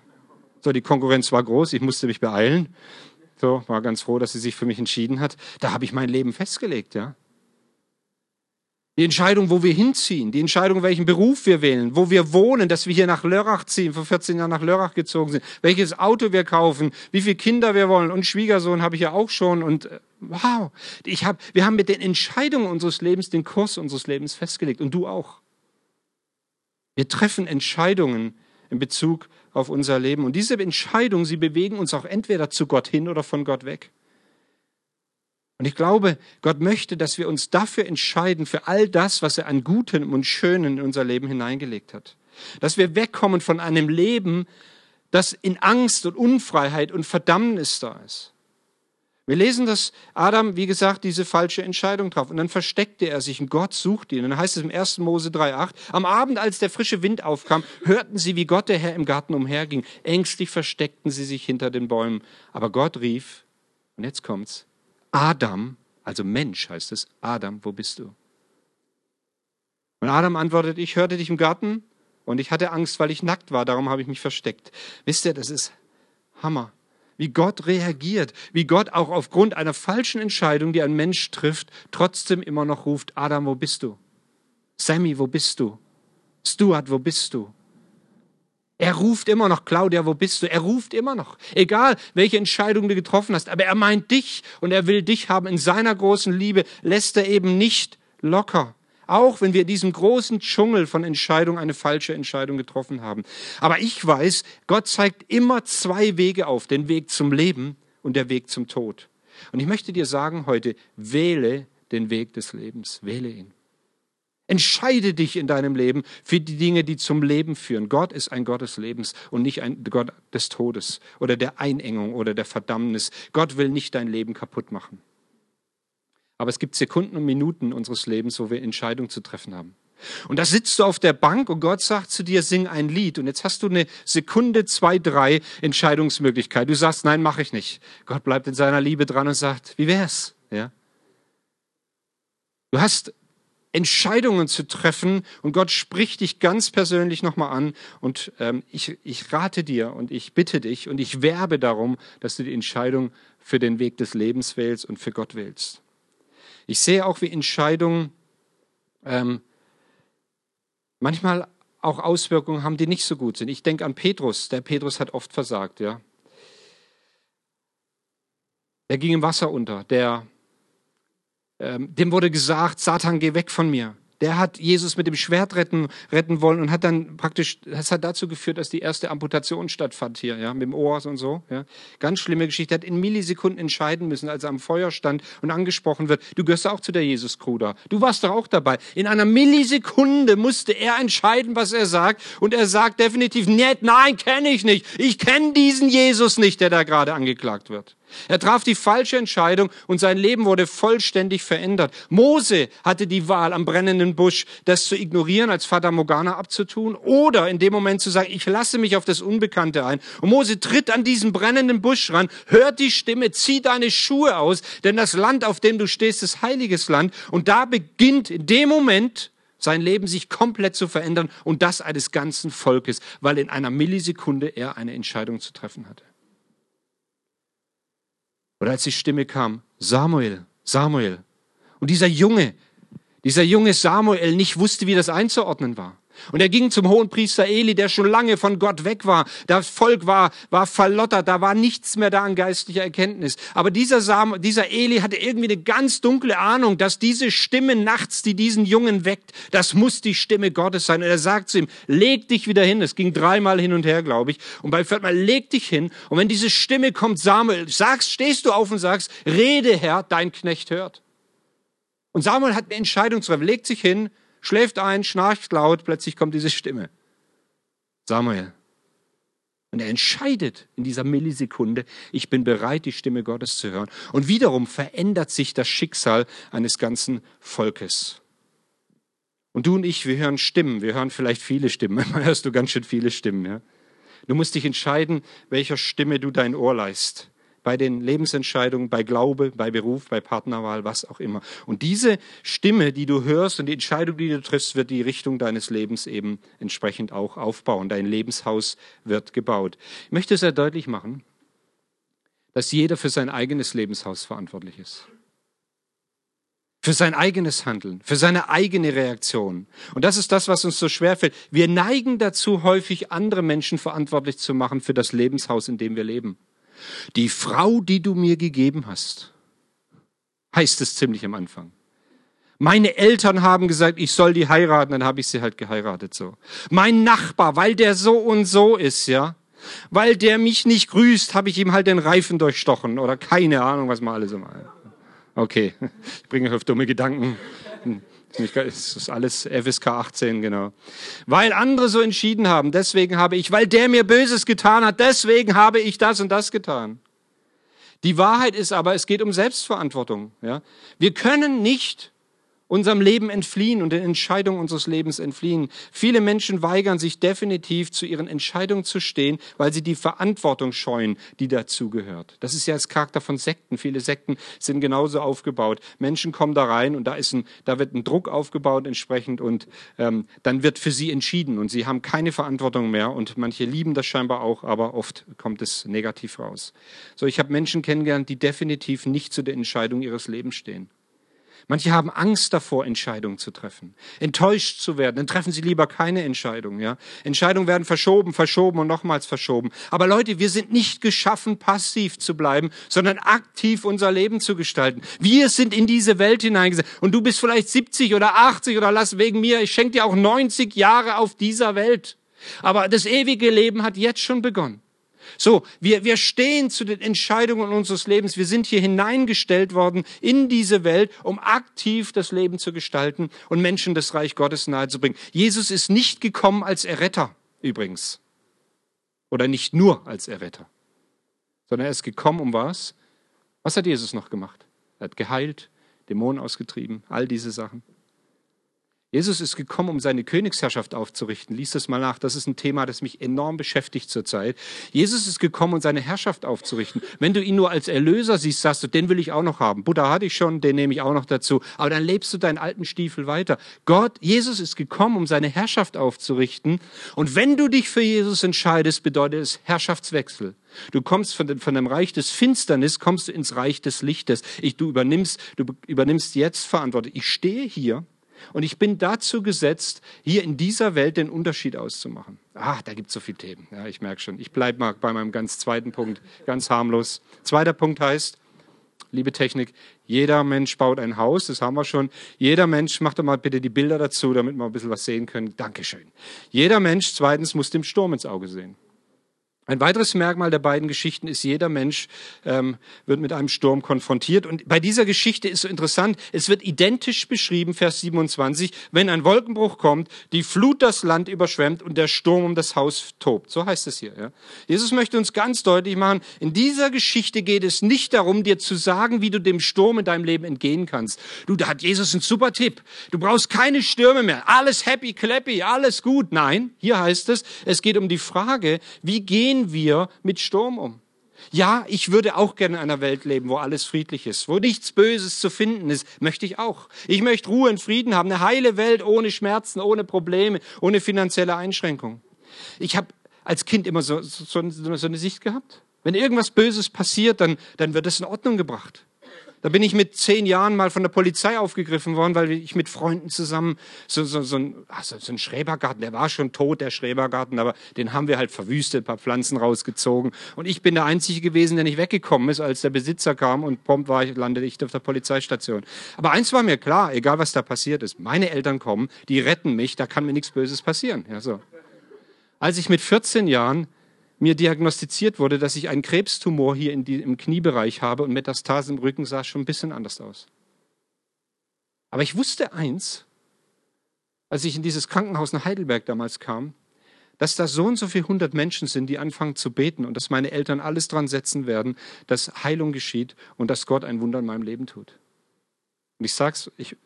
So, die Konkurrenz war groß, ich musste mich beeilen. So, war ganz froh, dass sie sich für mich entschieden hat. Da habe ich mein Leben festgelegt, ja. Die Entscheidung, wo wir hinziehen, die Entscheidung, welchen Beruf wir wählen, wo wir wohnen, dass wir hier nach Lörrach ziehen, vor 14 Jahren nach Lörrach gezogen sind, welches Auto wir kaufen, wie viele Kinder wir wollen und Schwiegersohn habe ich ja auch schon und äh, wow, ich hab, wir haben mit den Entscheidungen unseres Lebens den Kurs unseres Lebens festgelegt und du auch. Wir treffen Entscheidungen in Bezug auf unser Leben. Und diese Entscheidungen, sie bewegen uns auch entweder zu Gott hin oder von Gott weg. Und ich glaube, Gott möchte, dass wir uns dafür entscheiden, für all das, was er an Gutem und Schönen in unser Leben hineingelegt hat. Dass wir wegkommen von einem Leben, das in Angst und Unfreiheit und Verdammnis da ist. Wir lesen, dass Adam, wie gesagt, diese falsche Entscheidung traf. Und dann versteckte er sich und Gott suchte ihn. Und dann heißt es im 1. Mose 3,8, am Abend, als der frische Wind aufkam, hörten sie, wie Gott der Herr im Garten umherging. Ängstlich versteckten sie sich hinter den Bäumen. Aber Gott rief, und jetzt kommt's, Adam, also Mensch heißt es, Adam, wo bist du? Und Adam antwortet, ich hörte dich im Garten und ich hatte Angst, weil ich nackt war, darum habe ich mich versteckt. Wisst ihr, das ist Hammer wie Gott reagiert, wie Gott auch aufgrund einer falschen Entscheidung, die ein Mensch trifft, trotzdem immer noch ruft, Adam, wo bist du? Sammy, wo bist du? Stuart, wo bist du? Er ruft immer noch, Claudia, wo bist du? Er ruft immer noch. Egal, welche Entscheidung du getroffen hast, aber er meint dich und er will dich haben. In seiner großen Liebe lässt er eben nicht locker auch wenn wir in diesem großen Dschungel von Entscheidungen eine falsche Entscheidung getroffen haben. Aber ich weiß, Gott zeigt immer zwei Wege auf, den Weg zum Leben und der Weg zum Tod. Und ich möchte dir sagen heute, wähle den Weg des Lebens, wähle ihn. Entscheide dich in deinem Leben für die Dinge, die zum Leben führen. Gott ist ein Gott des Lebens und nicht ein Gott des Todes oder der Einengung oder der Verdammnis. Gott will nicht dein Leben kaputt machen. Aber es gibt Sekunden und Minuten unseres Lebens, wo wir Entscheidungen zu treffen haben. Und da sitzt du auf der Bank und Gott sagt zu dir, sing ein Lied. Und jetzt hast du eine Sekunde, zwei, drei Entscheidungsmöglichkeit. Du sagst, nein, mache ich nicht. Gott bleibt in seiner Liebe dran und sagt, wie wär's? Ja? Du hast Entscheidungen zu treffen und Gott spricht dich ganz persönlich nochmal an und ähm, ich, ich rate dir und ich bitte dich und ich werbe darum, dass du die Entscheidung für den Weg des Lebens wählst und für Gott wählst. Ich sehe auch, wie Entscheidungen ähm, manchmal auch Auswirkungen haben, die nicht so gut sind. Ich denke an Petrus. Der Petrus hat oft versagt, ja. Der ging im Wasser unter. Der, ähm, dem wurde gesagt, Satan, geh weg von mir der hat Jesus mit dem Schwert retten, retten wollen und hat dann praktisch, das hat dazu geführt, dass die erste Amputation stattfand hier, ja, mit dem Ohr und so, ja. Ganz schlimme Geschichte. Er hat in Millisekunden entscheiden müssen, als er am Feuer stand und angesprochen wird. Du gehörst auch zu der Jesus-Kruder. Du warst doch auch dabei. In einer Millisekunde musste er entscheiden, was er sagt. Und er sagt definitiv, nicht, nein, kenne ich nicht. Ich kenne diesen Jesus nicht, der da gerade angeklagt wird. Er traf die falsche Entscheidung und sein Leben wurde vollständig verändert. Mose hatte die Wahl am brennenden Busch, das zu ignorieren, als Vater Morgana abzutun oder in dem Moment zu sagen, ich lasse mich auf das Unbekannte ein. Und Mose tritt an diesen brennenden Busch ran, hört die Stimme, zieh deine Schuhe aus, denn das Land, auf dem du stehst, ist heiliges Land. Und da beginnt in dem Moment sein Leben sich komplett zu verändern und das eines ganzen Volkes, weil in einer Millisekunde er eine Entscheidung zu treffen hatte. Oder als die Stimme kam, Samuel, Samuel. Und dieser Junge, dieser junge Samuel nicht wusste, wie das einzuordnen war. Und er ging zum hohen Priester Eli, der schon lange von Gott weg war. Das Volk war, war verlottert, da war nichts mehr da an geistlicher Erkenntnis. Aber dieser, Sam, dieser Eli hatte irgendwie eine ganz dunkle Ahnung, dass diese Stimme nachts, die diesen Jungen weckt, das muss die Stimme Gottes sein. Und er sagt zu ihm, leg dich wieder hin. Es ging dreimal hin und her, glaube ich. Und beim vierten Mal, leg dich hin. Und wenn diese Stimme kommt, Samuel, sagst, stehst du auf und sagst, rede Herr, dein Knecht hört. Und Samuel hat eine Entscheidung zu treffen, legt sich hin, schläft ein, schnarcht laut, plötzlich kommt diese Stimme. Samuel. Und er entscheidet in dieser Millisekunde, ich bin bereit, die Stimme Gottes zu hören. Und wiederum verändert sich das Schicksal eines ganzen Volkes. Und du und ich, wir hören Stimmen, wir hören vielleicht viele Stimmen. Manchmal hörst du ganz schön viele Stimmen. Ja? Du musst dich entscheiden, welcher Stimme du dein Ohr leist bei den Lebensentscheidungen, bei Glaube, bei Beruf, bei Partnerwahl, was auch immer. Und diese Stimme, die du hörst und die Entscheidung, die du triffst, wird die Richtung deines Lebens eben entsprechend auch aufbauen. Dein Lebenshaus wird gebaut. Ich möchte sehr deutlich machen, dass jeder für sein eigenes Lebenshaus verantwortlich ist. Für sein eigenes Handeln, für seine eigene Reaktion. Und das ist das, was uns so schwerfällt. Wir neigen dazu, häufig andere Menschen verantwortlich zu machen für das Lebenshaus, in dem wir leben. Die Frau, die du mir gegeben hast, heißt es ziemlich am Anfang. Meine Eltern haben gesagt, ich soll die heiraten, dann habe ich sie halt geheiratet so. Mein Nachbar, weil der so und so ist, ja, weil der mich nicht grüßt, habe ich ihm halt den Reifen durchstochen oder keine Ahnung, was man alles immer. Okay, ich bringe euch auf dumme Gedanken. Das ist alles FSK 18, genau. Weil andere so entschieden haben, deswegen habe ich, weil der mir Böses getan hat, deswegen habe ich das und das getan. Die Wahrheit ist aber, es geht um Selbstverantwortung. Ja? Wir können nicht unserem Leben entfliehen und den Entscheidungen unseres Lebens entfliehen. Viele Menschen weigern sich definitiv zu ihren Entscheidungen zu stehen, weil sie die Verantwortung scheuen, die dazugehört. Das ist ja das Charakter von Sekten. Viele Sekten sind genauso aufgebaut. Menschen kommen da rein und da ist ein, da wird ein Druck aufgebaut entsprechend und ähm, dann wird für sie entschieden und sie haben keine Verantwortung mehr und manche lieben das scheinbar auch, aber oft kommt es negativ raus. So, ich habe Menschen kennengelernt, die definitiv nicht zu der Entscheidung ihres Lebens stehen. Manche haben Angst davor, Entscheidungen zu treffen, enttäuscht zu werden. Dann treffen sie lieber keine Entscheidung. Ja? Entscheidungen werden verschoben, verschoben und nochmals verschoben. Aber Leute, wir sind nicht geschaffen, passiv zu bleiben, sondern aktiv unser Leben zu gestalten. Wir sind in diese Welt hineingesetzt. Und du bist vielleicht 70 oder 80 oder lass wegen mir, ich schenke dir auch 90 Jahre auf dieser Welt. Aber das ewige Leben hat jetzt schon begonnen. So, wir, wir stehen zu den Entscheidungen unseres Lebens. Wir sind hier hineingestellt worden in diese Welt, um aktiv das Leben zu gestalten und Menschen das Reich Gottes nahezubringen. Jesus ist nicht gekommen als Erretter, übrigens. Oder nicht nur als Erretter. Sondern er ist gekommen, um was? Was hat Jesus noch gemacht? Er hat geheilt, Dämonen ausgetrieben, all diese Sachen. Jesus ist gekommen, um seine Königsherrschaft aufzurichten. Lies das mal nach. Das ist ein Thema, das mich enorm beschäftigt zurzeit. Jesus ist gekommen, um seine Herrschaft aufzurichten. Wenn du ihn nur als Erlöser siehst, sagst du, den will ich auch noch haben. Buddha hatte ich schon, den nehme ich auch noch dazu. Aber dann lebst du deinen alten Stiefel weiter. Gott, Jesus ist gekommen, um seine Herrschaft aufzurichten. Und wenn du dich für Jesus entscheidest, bedeutet es Herrschaftswechsel. Du kommst von dem, Reich des Finsternis, kommst du ins Reich des Lichtes. Ich, du übernimmst, du übernimmst jetzt Verantwortung. Ich stehe hier und ich bin dazu gesetzt, hier in dieser Welt den Unterschied auszumachen. Ah, da gibt es so viele Themen. Ja, ich merke schon. Ich bleibe mal bei meinem ganz zweiten Punkt, ganz harmlos. Zweiter Punkt heißt, liebe Technik, jeder Mensch baut ein Haus, das haben wir schon. Jeder Mensch, macht doch mal bitte die Bilder dazu, damit wir ein bisschen was sehen können. Dankeschön. Jeder Mensch, zweitens, muss dem Sturm ins Auge sehen. Ein weiteres Merkmal der beiden Geschichten ist, jeder Mensch ähm, wird mit einem Sturm konfrontiert. Und bei dieser Geschichte ist so interessant, es wird identisch beschrieben, Vers 27, wenn ein Wolkenbruch kommt, die Flut das Land überschwemmt und der Sturm um das Haus tobt. So heißt es hier. Ja? Jesus möchte uns ganz deutlich machen, in dieser Geschichte geht es nicht darum, dir zu sagen, wie du dem Sturm in deinem Leben entgehen kannst. Du, da hat Jesus einen super Tipp. Du brauchst keine Stürme mehr. Alles happy, clappy, alles gut. Nein, hier heißt es, es geht um die Frage, wie gehen gehen wir mit Sturm um? Ja, ich würde auch gerne in einer Welt leben, wo alles friedlich ist, wo nichts Böses zu finden ist. Möchte ich auch. Ich möchte Ruhe und Frieden haben, eine heile Welt ohne Schmerzen, ohne Probleme, ohne finanzielle Einschränkungen. Ich habe als Kind immer so, so, so, eine Sicht gehabt. Wenn irgendwas Böses passiert, dann, dann wird es in Ordnung gebracht. Da bin ich mit zehn Jahren mal von der Polizei aufgegriffen worden, weil ich mit Freunden zusammen so, so, so, ein, also so ein Schrebergarten, der war schon tot, der Schrebergarten, aber den haben wir halt verwüstet, paar Pflanzen rausgezogen. Und ich bin der Einzige gewesen, der nicht weggekommen ist, als der Besitzer kam und prompt war ich, landete ich auf der Polizeistation. Aber eins war mir klar, egal was da passiert ist, meine Eltern kommen, die retten mich, da kann mir nichts Böses passieren. Ja, so. Als ich mit 14 Jahren mir diagnostiziert wurde, dass ich einen Krebstumor hier die, im Kniebereich habe und Metastasen im Rücken sah schon ein bisschen anders aus. Aber ich wusste eins, als ich in dieses Krankenhaus in Heidelberg damals kam, dass da so und so viele hundert Menschen sind, die anfangen zu beten und dass meine Eltern alles dran setzen werden, dass Heilung geschieht und dass Gott ein Wunder in meinem Leben tut. Und ich sag's, ich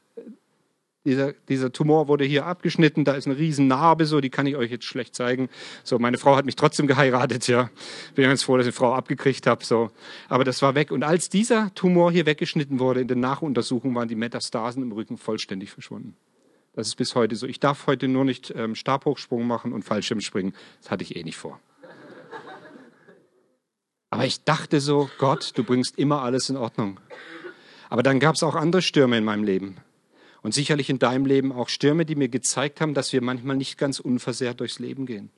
dieser, dieser Tumor wurde hier abgeschnitten, da ist eine riesen Narbe, so, die kann ich euch jetzt schlecht zeigen. So, meine Frau hat mich trotzdem geheiratet, ja. Bin ganz froh, dass ich eine Frau abgekriegt habe, so. Aber das war weg. Und als dieser Tumor hier weggeschnitten wurde, in den Nachuntersuchungen waren die Metastasen im Rücken vollständig verschwunden. Das ist bis heute so. Ich darf heute nur nicht ähm, Stabhochsprung machen und Fallschirmspringen. Das hatte ich eh nicht vor. Aber ich dachte so, Gott, du bringst immer alles in Ordnung. Aber dann gab es auch andere Stürme in meinem Leben. Und sicherlich in deinem Leben auch Stürme, die mir gezeigt haben, dass wir manchmal nicht ganz unversehrt durchs Leben gehen.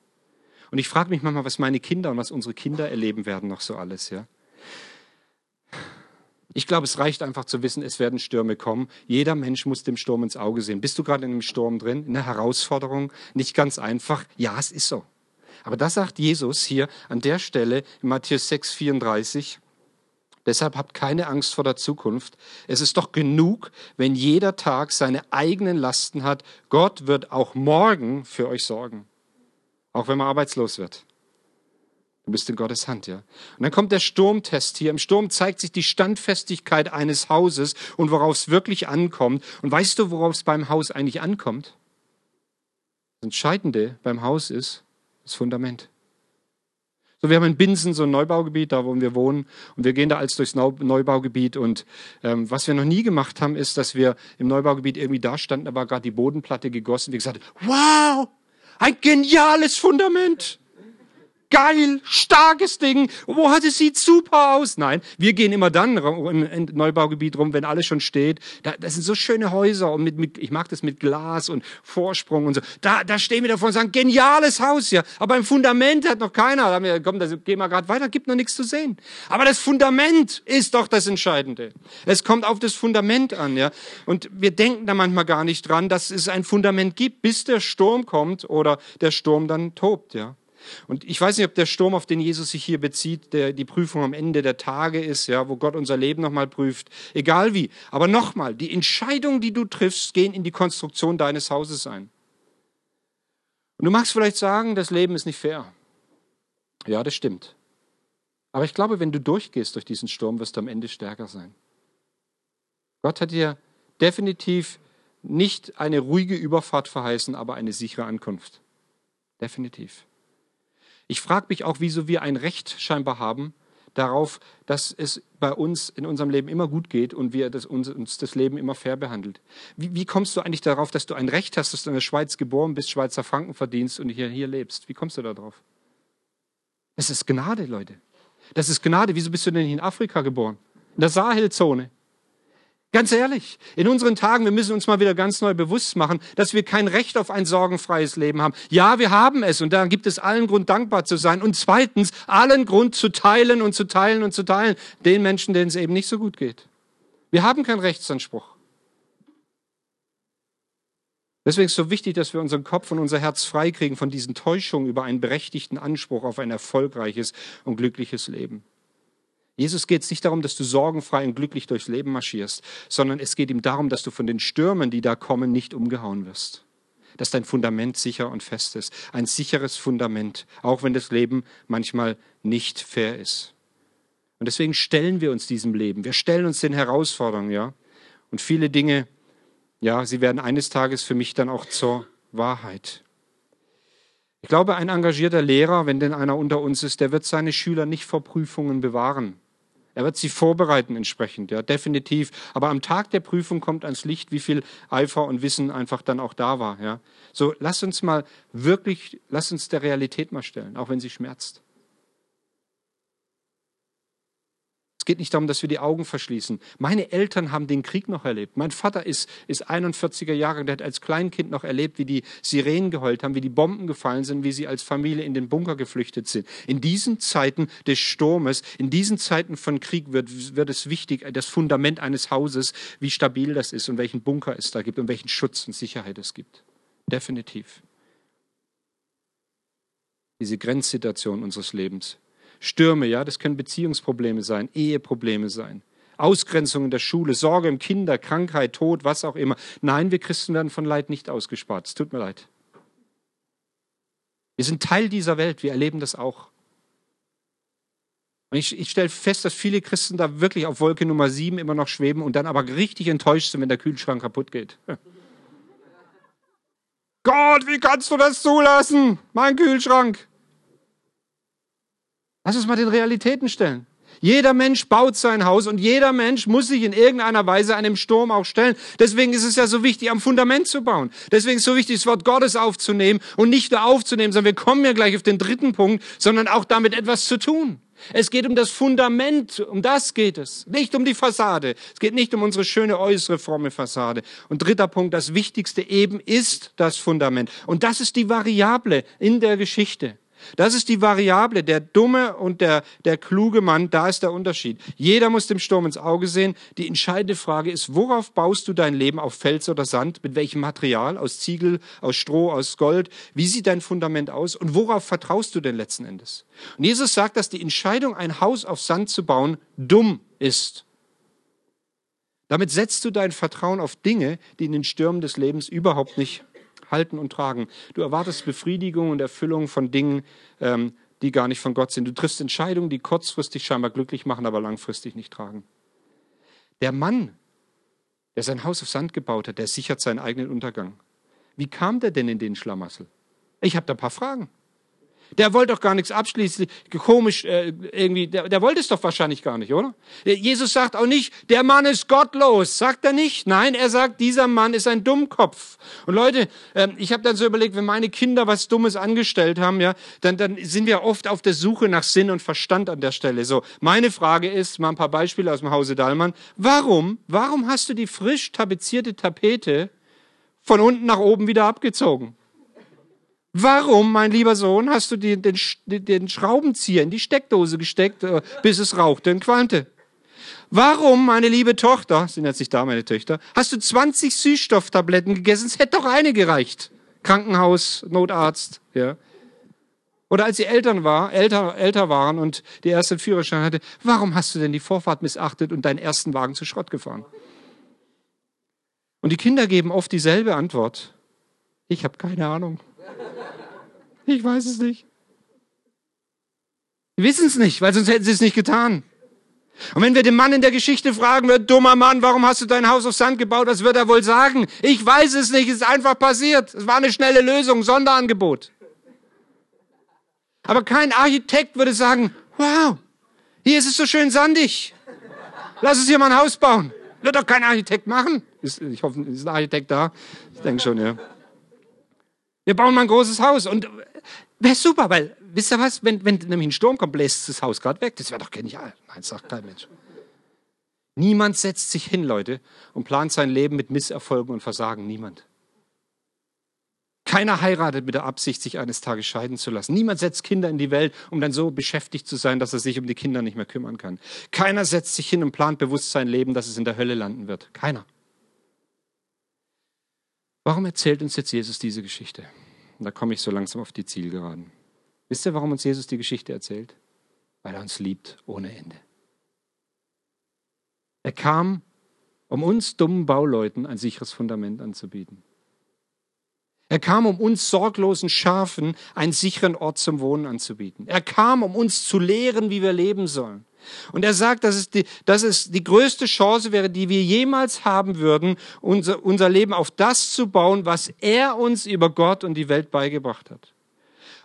Und ich frage mich manchmal, was meine Kinder und was unsere Kinder erleben werden noch so alles, ja. Ich glaube, es reicht einfach zu wissen, es werden Stürme kommen. Jeder Mensch muss dem Sturm ins Auge sehen. Bist du gerade in einem Sturm drin, in einer Herausforderung? Nicht ganz einfach. Ja, es ist so. Aber das sagt Jesus hier an der Stelle in Matthäus 6, 34. Deshalb habt keine Angst vor der Zukunft. Es ist doch genug, wenn jeder Tag seine eigenen Lasten hat. Gott wird auch morgen für euch sorgen. Auch wenn man arbeitslos wird. Du bist in Gottes Hand, ja. Und dann kommt der Sturmtest hier. Im Sturm zeigt sich die Standfestigkeit eines Hauses und worauf es wirklich ankommt. Und weißt du, worauf es beim Haus eigentlich ankommt? Das Entscheidende beim Haus ist das Fundament. So, wir haben in Binsen so ein Neubaugebiet, da wo wir wohnen, und wir gehen da als durchs Neubaugebiet. Und ähm, was wir noch nie gemacht haben, ist, dass wir im Neubaugebiet irgendwie da standen, war gerade die Bodenplatte gegossen. Wir gesagt, wow, ein geniales Fundament geil, starkes Ding. Wo hat es sieht super aus. Nein, wir gehen immer dann im Neubaugebiet rum, wenn alles schon steht. Da, das sind so schöne Häuser und mit, mit, ich mag das mit Glas und Vorsprung und so. Da, da stehen wir davor und sagen, geniales Haus ja. Aber im Fundament hat noch keiner. Da haben wir, komm, da gehen wir gerade weiter, gibt noch nichts zu sehen. Aber das Fundament ist doch das Entscheidende. Es kommt auf das Fundament an, ja. Und wir denken da manchmal gar nicht dran, dass es ein Fundament gibt, bis der Sturm kommt oder der Sturm dann tobt, ja. Und ich weiß nicht, ob der Sturm, auf den Jesus sich hier bezieht, der die Prüfung am Ende der Tage ist, ja, wo Gott unser Leben nochmal prüft. Egal wie. Aber nochmal, die Entscheidungen, die du triffst, gehen in die Konstruktion deines Hauses ein. Und du magst vielleicht sagen, das Leben ist nicht fair. Ja, das stimmt. Aber ich glaube, wenn du durchgehst durch diesen Sturm, wirst du am Ende stärker sein. Gott hat dir definitiv nicht eine ruhige Überfahrt verheißen, aber eine sichere Ankunft. Definitiv. Ich frage mich auch, wieso wir ein Recht scheinbar haben darauf, dass es bei uns in unserem Leben immer gut geht und wir das, uns, uns das Leben immer fair behandelt. Wie, wie, kommst du eigentlich darauf, dass du ein Recht hast, dass du in der Schweiz geboren bist, Schweizer Franken verdienst und hier, hier lebst? Wie kommst du darauf? Das ist Gnade, Leute. Das ist Gnade. Wieso bist du denn in Afrika geboren? In der Sahelzone. Ganz ehrlich, in unseren Tagen, wir müssen uns mal wieder ganz neu bewusst machen, dass wir kein Recht auf ein sorgenfreies Leben haben. Ja, wir haben es und da gibt es allen Grund dankbar zu sein und zweitens allen Grund zu teilen und zu teilen und zu teilen den Menschen, denen es eben nicht so gut geht. Wir haben keinen Rechtsanspruch. Deswegen ist es so wichtig, dass wir unseren Kopf und unser Herz freikriegen von diesen Täuschungen über einen berechtigten Anspruch auf ein erfolgreiches und glückliches Leben. Jesus geht es nicht darum, dass du sorgenfrei und glücklich durchs Leben marschierst, sondern es geht ihm darum, dass du von den Stürmen, die da kommen, nicht umgehauen wirst. Dass dein Fundament sicher und fest ist. Ein sicheres Fundament, auch wenn das Leben manchmal nicht fair ist. Und deswegen stellen wir uns diesem Leben. Wir stellen uns den Herausforderungen, ja. Und viele Dinge ja, sie werden eines Tages für mich dann auch zur Wahrheit. Ich glaube, ein engagierter Lehrer, wenn denn einer unter uns ist, der wird seine Schüler nicht vor Prüfungen bewahren. Er wird sie vorbereiten entsprechend, ja, definitiv. Aber am Tag der Prüfung kommt ans Licht, wie viel Eifer und Wissen einfach dann auch da war, ja. So, lass uns mal wirklich, lass uns der Realität mal stellen, auch wenn sie schmerzt. Geht nicht darum, dass wir die Augen verschließen. Meine Eltern haben den Krieg noch erlebt. Mein Vater ist, ist 41er Jahre, der hat als Kleinkind noch erlebt, wie die Sirenen geheult haben, wie die Bomben gefallen sind, wie sie als Familie in den Bunker geflüchtet sind. In diesen Zeiten des Sturmes, in diesen Zeiten von Krieg wird, wird es wichtig, das Fundament eines Hauses, wie stabil das ist und welchen Bunker es da gibt und welchen Schutz und Sicherheit es gibt. Definitiv. Diese Grenzsituation unseres Lebens Stürme, ja, das können Beziehungsprobleme sein, Eheprobleme sein, Ausgrenzung in der Schule, Sorge im Kinder, Krankheit, Tod, was auch immer. Nein, wir Christen werden von Leid nicht ausgespart. Es tut mir leid. Wir sind Teil dieser Welt, wir erleben das auch. Und ich, ich stelle fest, dass viele Christen da wirklich auf Wolke Nummer 7 immer noch schweben und dann aber richtig enttäuscht sind, wenn der Kühlschrank kaputt geht. Gott, wie kannst du das zulassen? Mein Kühlschrank. Lass uns mal den Realitäten stellen. Jeder Mensch baut sein Haus und jeder Mensch muss sich in irgendeiner Weise einem Sturm auch stellen. Deswegen ist es ja so wichtig, am Fundament zu bauen. Deswegen ist es so wichtig, das Wort Gottes aufzunehmen und nicht nur aufzunehmen, sondern wir kommen ja gleich auf den dritten Punkt, sondern auch damit etwas zu tun. Es geht um das Fundament, um das geht es, nicht um die Fassade. Es geht nicht um unsere schöne äußere fromme Fassade. Und dritter Punkt, das Wichtigste eben ist das Fundament. Und das ist die Variable in der Geschichte. Das ist die Variable, der dumme und der, der kluge Mann, da ist der Unterschied. Jeder muss dem Sturm ins Auge sehen. Die entscheidende Frage ist, worauf baust du dein Leben? Auf Fels oder Sand? Mit welchem Material? Aus Ziegel, aus Stroh, aus Gold? Wie sieht dein Fundament aus? Und worauf vertraust du denn letzten Endes? Und Jesus sagt, dass die Entscheidung, ein Haus auf Sand zu bauen, dumm ist. Damit setzt du dein Vertrauen auf Dinge, die in den Stürmen des Lebens überhaupt nicht halten und tragen. Du erwartest Befriedigung und Erfüllung von Dingen, ähm, die gar nicht von Gott sind. Du triffst Entscheidungen, die kurzfristig scheinbar glücklich machen, aber langfristig nicht tragen. Der Mann, der sein Haus auf Sand gebaut hat, der sichert seinen eigenen Untergang. Wie kam der denn in den Schlamassel? Ich habe da ein paar Fragen. Der wollte doch gar nichts abschließen. Komisch, äh, irgendwie, der, der wollte es doch wahrscheinlich gar nicht, oder? Jesus sagt auch nicht, der Mann ist gottlos. Sagt er nicht. Nein, er sagt, dieser Mann ist ein Dummkopf. Und Leute, äh, ich habe dann so überlegt, wenn meine Kinder was Dummes angestellt haben, ja, dann, dann sind wir oft auf der Suche nach Sinn und Verstand an der Stelle. So, meine Frage ist, mal ein paar Beispiele aus dem Hause Dallmann. Warum, warum hast du die frisch tapezierte Tapete von unten nach oben wieder abgezogen? Warum, mein lieber Sohn, hast du den, den, den Schraubenzieher in die Steckdose gesteckt, äh, bis es rauchte und qualmte? Warum, meine liebe Tochter, sind jetzt nicht da meine Töchter, hast du 20 Süßstofftabletten gegessen? Es hätte doch eine gereicht. Krankenhaus, Notarzt, ja. Oder als sie Eltern war, älter, älter waren und die erste Führerschein hatte, warum hast du denn die Vorfahrt missachtet und deinen ersten Wagen zu Schrott gefahren? Und die Kinder geben oft dieselbe Antwort. Ich habe keine Ahnung. Ich weiß es nicht. Sie wissen es nicht, weil sonst hätten sie es nicht getan. Und wenn wir den Mann in der Geschichte fragen, wird dummer Mann, warum hast du dein Haus auf Sand gebaut? Was wird er wohl sagen? Ich weiß es nicht, es ist einfach passiert. Es war eine schnelle Lösung, Sonderangebot. Aber kein Architekt würde sagen, wow, hier ist es so schön sandig. Lass uns hier mal ein Haus bauen. Wird doch kein Architekt machen. ich hoffe, ist ein Architekt da? Ich denke schon, ja. Wir bauen mal ein großes Haus und wäre super, weil, wisst ihr was, wenn, wenn nämlich ein Sturm kommt, bläst das Haus gerade weg. Das wäre doch genial. Nein, sagt kein Mensch. Niemand setzt sich hin, Leute, und plant sein Leben mit Misserfolgen und Versagen. Niemand. Keiner heiratet mit der Absicht, sich eines Tages scheiden zu lassen. Niemand setzt Kinder in die Welt, um dann so beschäftigt zu sein, dass er sich um die Kinder nicht mehr kümmern kann. Keiner setzt sich hin und plant bewusst sein Leben, dass es in der Hölle landen wird. Keiner. Warum erzählt uns jetzt Jesus diese Geschichte? Und da komme ich so langsam auf die Zielgeraden. Wisst ihr, warum uns Jesus die Geschichte erzählt? Weil er uns liebt ohne Ende. Er kam, um uns dummen Bauleuten ein sicheres Fundament anzubieten. Er kam, um uns sorglosen Schafen einen sicheren Ort zum Wohnen anzubieten. Er kam, um uns zu lehren, wie wir leben sollen. Und er sagt, dass es die, dass es die größte Chance wäre, die wir jemals haben würden, unser, unser Leben auf das zu bauen, was er uns über Gott und die Welt beigebracht hat.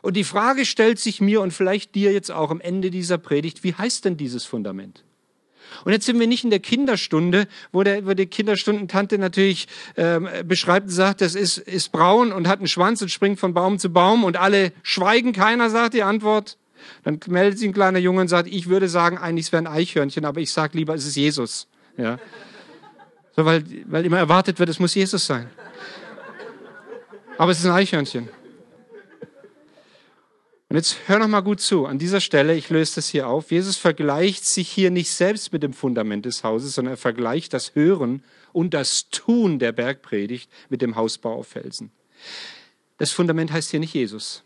Und die Frage stellt sich mir und vielleicht dir jetzt auch am Ende dieser Predigt, wie heißt denn dieses Fundament? Und jetzt sind wir nicht in der Kinderstunde, wo, der, wo die Kinderstundentante natürlich ähm, beschreibt und sagt, das ist, ist braun und hat einen Schwanz und springt von Baum zu Baum und alle schweigen, keiner sagt die Antwort. Dann meldet sich ein kleiner Junge und sagt, ich würde sagen, eigentlich es wäre ein Eichhörnchen, aber ich sage lieber, es ist Jesus. Ja. So, weil, weil immer erwartet wird, es muss Jesus sein. Aber es ist ein Eichhörnchen. Und jetzt hör noch mal gut zu. An dieser Stelle, ich löse das hier auf. Jesus vergleicht sich hier nicht selbst mit dem Fundament des Hauses, sondern er vergleicht das Hören und das Tun der Bergpredigt mit dem Hausbau auf Felsen. Das Fundament heißt hier nicht Jesus.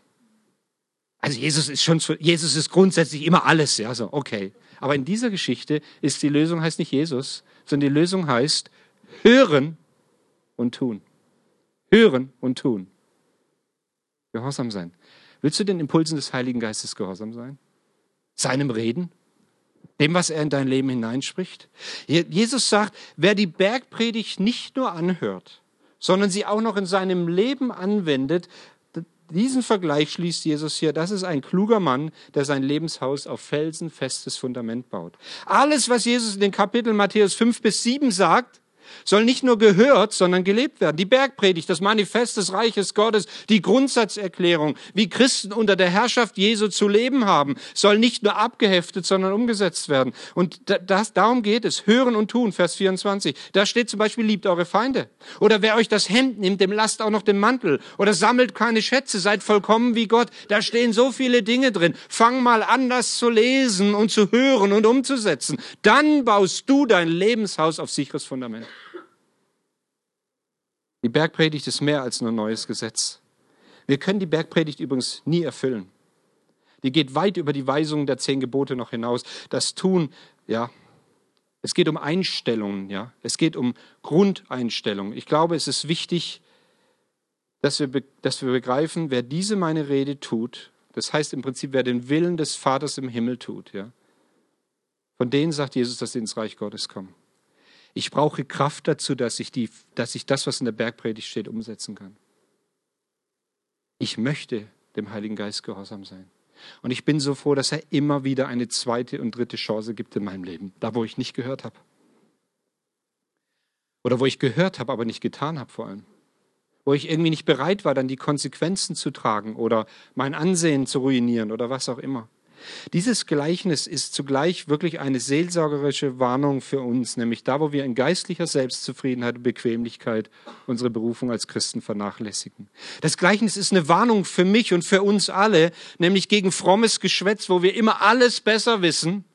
Also Jesus ist schon, Jesus ist grundsätzlich immer alles, ja, so, okay. Aber in dieser Geschichte ist die Lösung heißt nicht Jesus, sondern die Lösung heißt hören und tun. Hören und tun. Gehorsam sein. Willst du den Impulsen des Heiligen Geistes gehorsam sein? Seinem Reden? Dem, was er in dein Leben hineinspricht? Jesus sagt, wer die Bergpredigt nicht nur anhört, sondern sie auch noch in seinem Leben anwendet, diesen Vergleich schließt Jesus hier. Das ist ein kluger Mann, der sein Lebenshaus auf felsenfestes Fundament baut. Alles, was Jesus in den Kapiteln Matthäus 5 bis 7 sagt, soll nicht nur gehört, sondern gelebt werden. Die Bergpredigt, das Manifest des Reiches Gottes, die Grundsatzerklärung, wie Christen unter der Herrschaft Jesu zu leben haben, soll nicht nur abgeheftet, sondern umgesetzt werden. Und das, darum geht es. Hören und tun, Vers 24. Da steht zum Beispiel, liebt eure Feinde. Oder wer euch das Hemd nimmt, dem lasst auch noch den Mantel. Oder sammelt keine Schätze, seid vollkommen wie Gott. Da stehen so viele Dinge drin. Fang mal an, das zu lesen und zu hören und umzusetzen. Dann baust du dein Lebenshaus auf sicheres Fundament. Die Bergpredigt ist mehr als nur ein neues Gesetz. Wir können die Bergpredigt übrigens nie erfüllen. Die geht weit über die Weisungen der zehn Gebote noch hinaus. Das Tun, ja, es geht um Einstellungen, ja, es geht um Grundeinstellungen. Ich glaube, es ist wichtig, dass wir, dass wir begreifen, wer diese meine Rede tut, das heißt im Prinzip, wer den Willen des Vaters im Himmel tut, ja, von denen sagt Jesus, dass sie ins Reich Gottes kommen. Ich brauche Kraft dazu, dass ich, die, dass ich das, was in der Bergpredigt steht, umsetzen kann. Ich möchte dem Heiligen Geist gehorsam sein. Und ich bin so froh, dass er immer wieder eine zweite und dritte Chance gibt in meinem Leben, da wo ich nicht gehört habe. Oder wo ich gehört habe, aber nicht getan habe vor allem. Wo ich irgendwie nicht bereit war, dann die Konsequenzen zu tragen oder mein Ansehen zu ruinieren oder was auch immer. Dieses Gleichnis ist zugleich wirklich eine seelsorgerische Warnung für uns, nämlich da, wo wir in geistlicher Selbstzufriedenheit und Bequemlichkeit unsere Berufung als Christen vernachlässigen. Das Gleichnis ist eine Warnung für mich und für uns alle, nämlich gegen frommes Geschwätz, wo wir immer alles besser wissen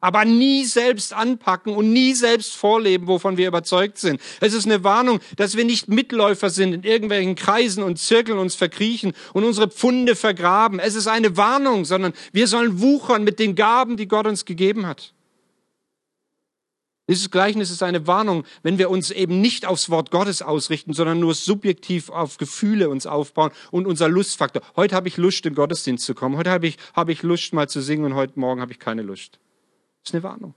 aber nie selbst anpacken und nie selbst vorleben, wovon wir überzeugt sind. Es ist eine Warnung, dass wir nicht Mitläufer sind, in irgendwelchen Kreisen und Zirkeln uns verkriechen und unsere Pfunde vergraben. Es ist eine Warnung, sondern wir sollen wuchern mit den Gaben, die Gott uns gegeben hat. Dieses Gleichnis ist eine Warnung, wenn wir uns eben nicht aufs Wort Gottes ausrichten, sondern nur subjektiv auf Gefühle uns aufbauen und unser Lustfaktor. Heute habe ich Lust, in den Gottesdienst zu kommen. Heute habe ich, habe ich Lust, mal zu singen und heute Morgen habe ich keine Lust. Das ist eine Warnung.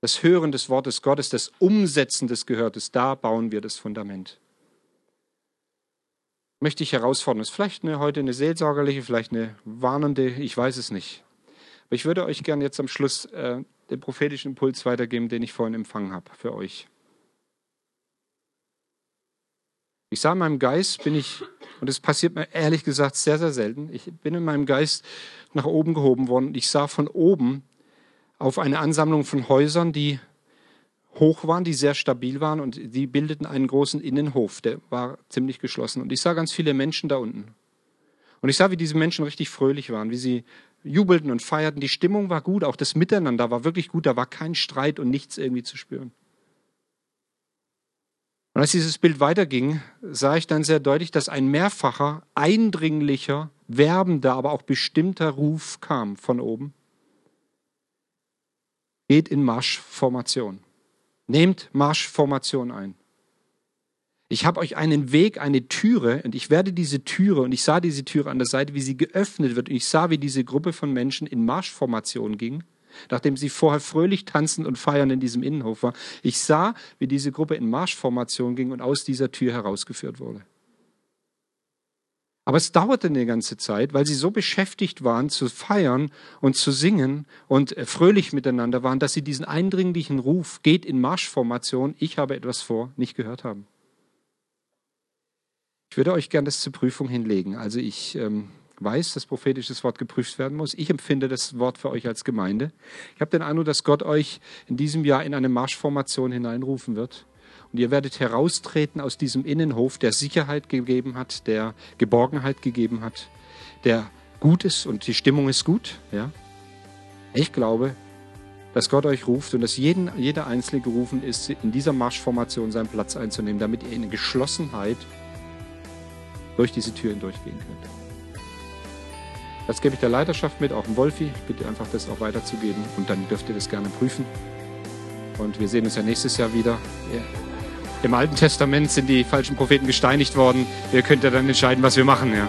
Das Hören des Wortes Gottes, das Umsetzen des Gehörtes, da bauen wir das Fundament. Möchte ich herausfordern. Das ist vielleicht eine, heute eine seelsorgerliche, vielleicht eine warnende, ich weiß es nicht. Aber ich würde euch gerne jetzt am Schluss äh, den prophetischen Impuls weitergeben, den ich vorhin empfangen habe für euch. Ich sah in meinem Geist, bin ich, und es passiert mir ehrlich gesagt sehr, sehr selten, ich bin in meinem Geist nach oben gehoben worden ich sah von oben auf eine Ansammlung von Häusern, die hoch waren, die sehr stabil waren und die bildeten einen großen Innenhof, der war ziemlich geschlossen. Und ich sah ganz viele Menschen da unten. Und ich sah, wie diese Menschen richtig fröhlich waren, wie sie jubelten und feierten. Die Stimmung war gut, auch das Miteinander war wirklich gut, da war kein Streit und nichts irgendwie zu spüren. Und als dieses Bild weiterging, sah ich dann sehr deutlich, dass ein mehrfacher, eindringlicher, werbender, aber auch bestimmter Ruf kam von oben. Geht in Marschformation. Nehmt Marschformation ein. Ich habe euch einen Weg, eine Türe, und ich werde diese Türe, und ich sah diese Türe an der Seite, wie sie geöffnet wird, und ich sah, wie diese Gruppe von Menschen in Marschformation ging, nachdem sie vorher fröhlich tanzend und feiern in diesem Innenhof war. Ich sah, wie diese Gruppe in Marschformation ging und aus dieser Tür herausgeführt wurde. Aber es dauerte eine ganze Zeit, weil sie so beschäftigt waren zu feiern und zu singen und äh, fröhlich miteinander waren, dass sie diesen eindringlichen Ruf, geht in Marschformation, ich habe etwas vor, nicht gehört haben. Ich würde euch gerne das zur Prüfung hinlegen. Also ich ähm, weiß, dass prophetisches Wort geprüft werden muss. Ich empfinde das Wort für euch als Gemeinde. Ich habe den Eindruck, dass Gott euch in diesem Jahr in eine Marschformation hineinrufen wird. Und ihr werdet heraustreten aus diesem Innenhof, der Sicherheit gegeben hat, der Geborgenheit gegeben hat, der gut ist und die Stimmung ist gut. Ja? Ich glaube, dass Gott euch ruft und dass jeden, jeder Einzelne gerufen ist, in dieser Marschformation seinen Platz einzunehmen, damit ihr in Geschlossenheit durch diese Tür hindurchgehen könnt. Das gebe ich der Leiterschaft mit, auch dem Wolfi. Ich bitte einfach, das auch weiterzugeben und dann dürft ihr das gerne prüfen. Und wir sehen uns ja nächstes Jahr wieder. Im Alten Testament sind die falschen Propheten gesteinigt worden. Ihr könnt ja dann entscheiden, was wir machen. Ja.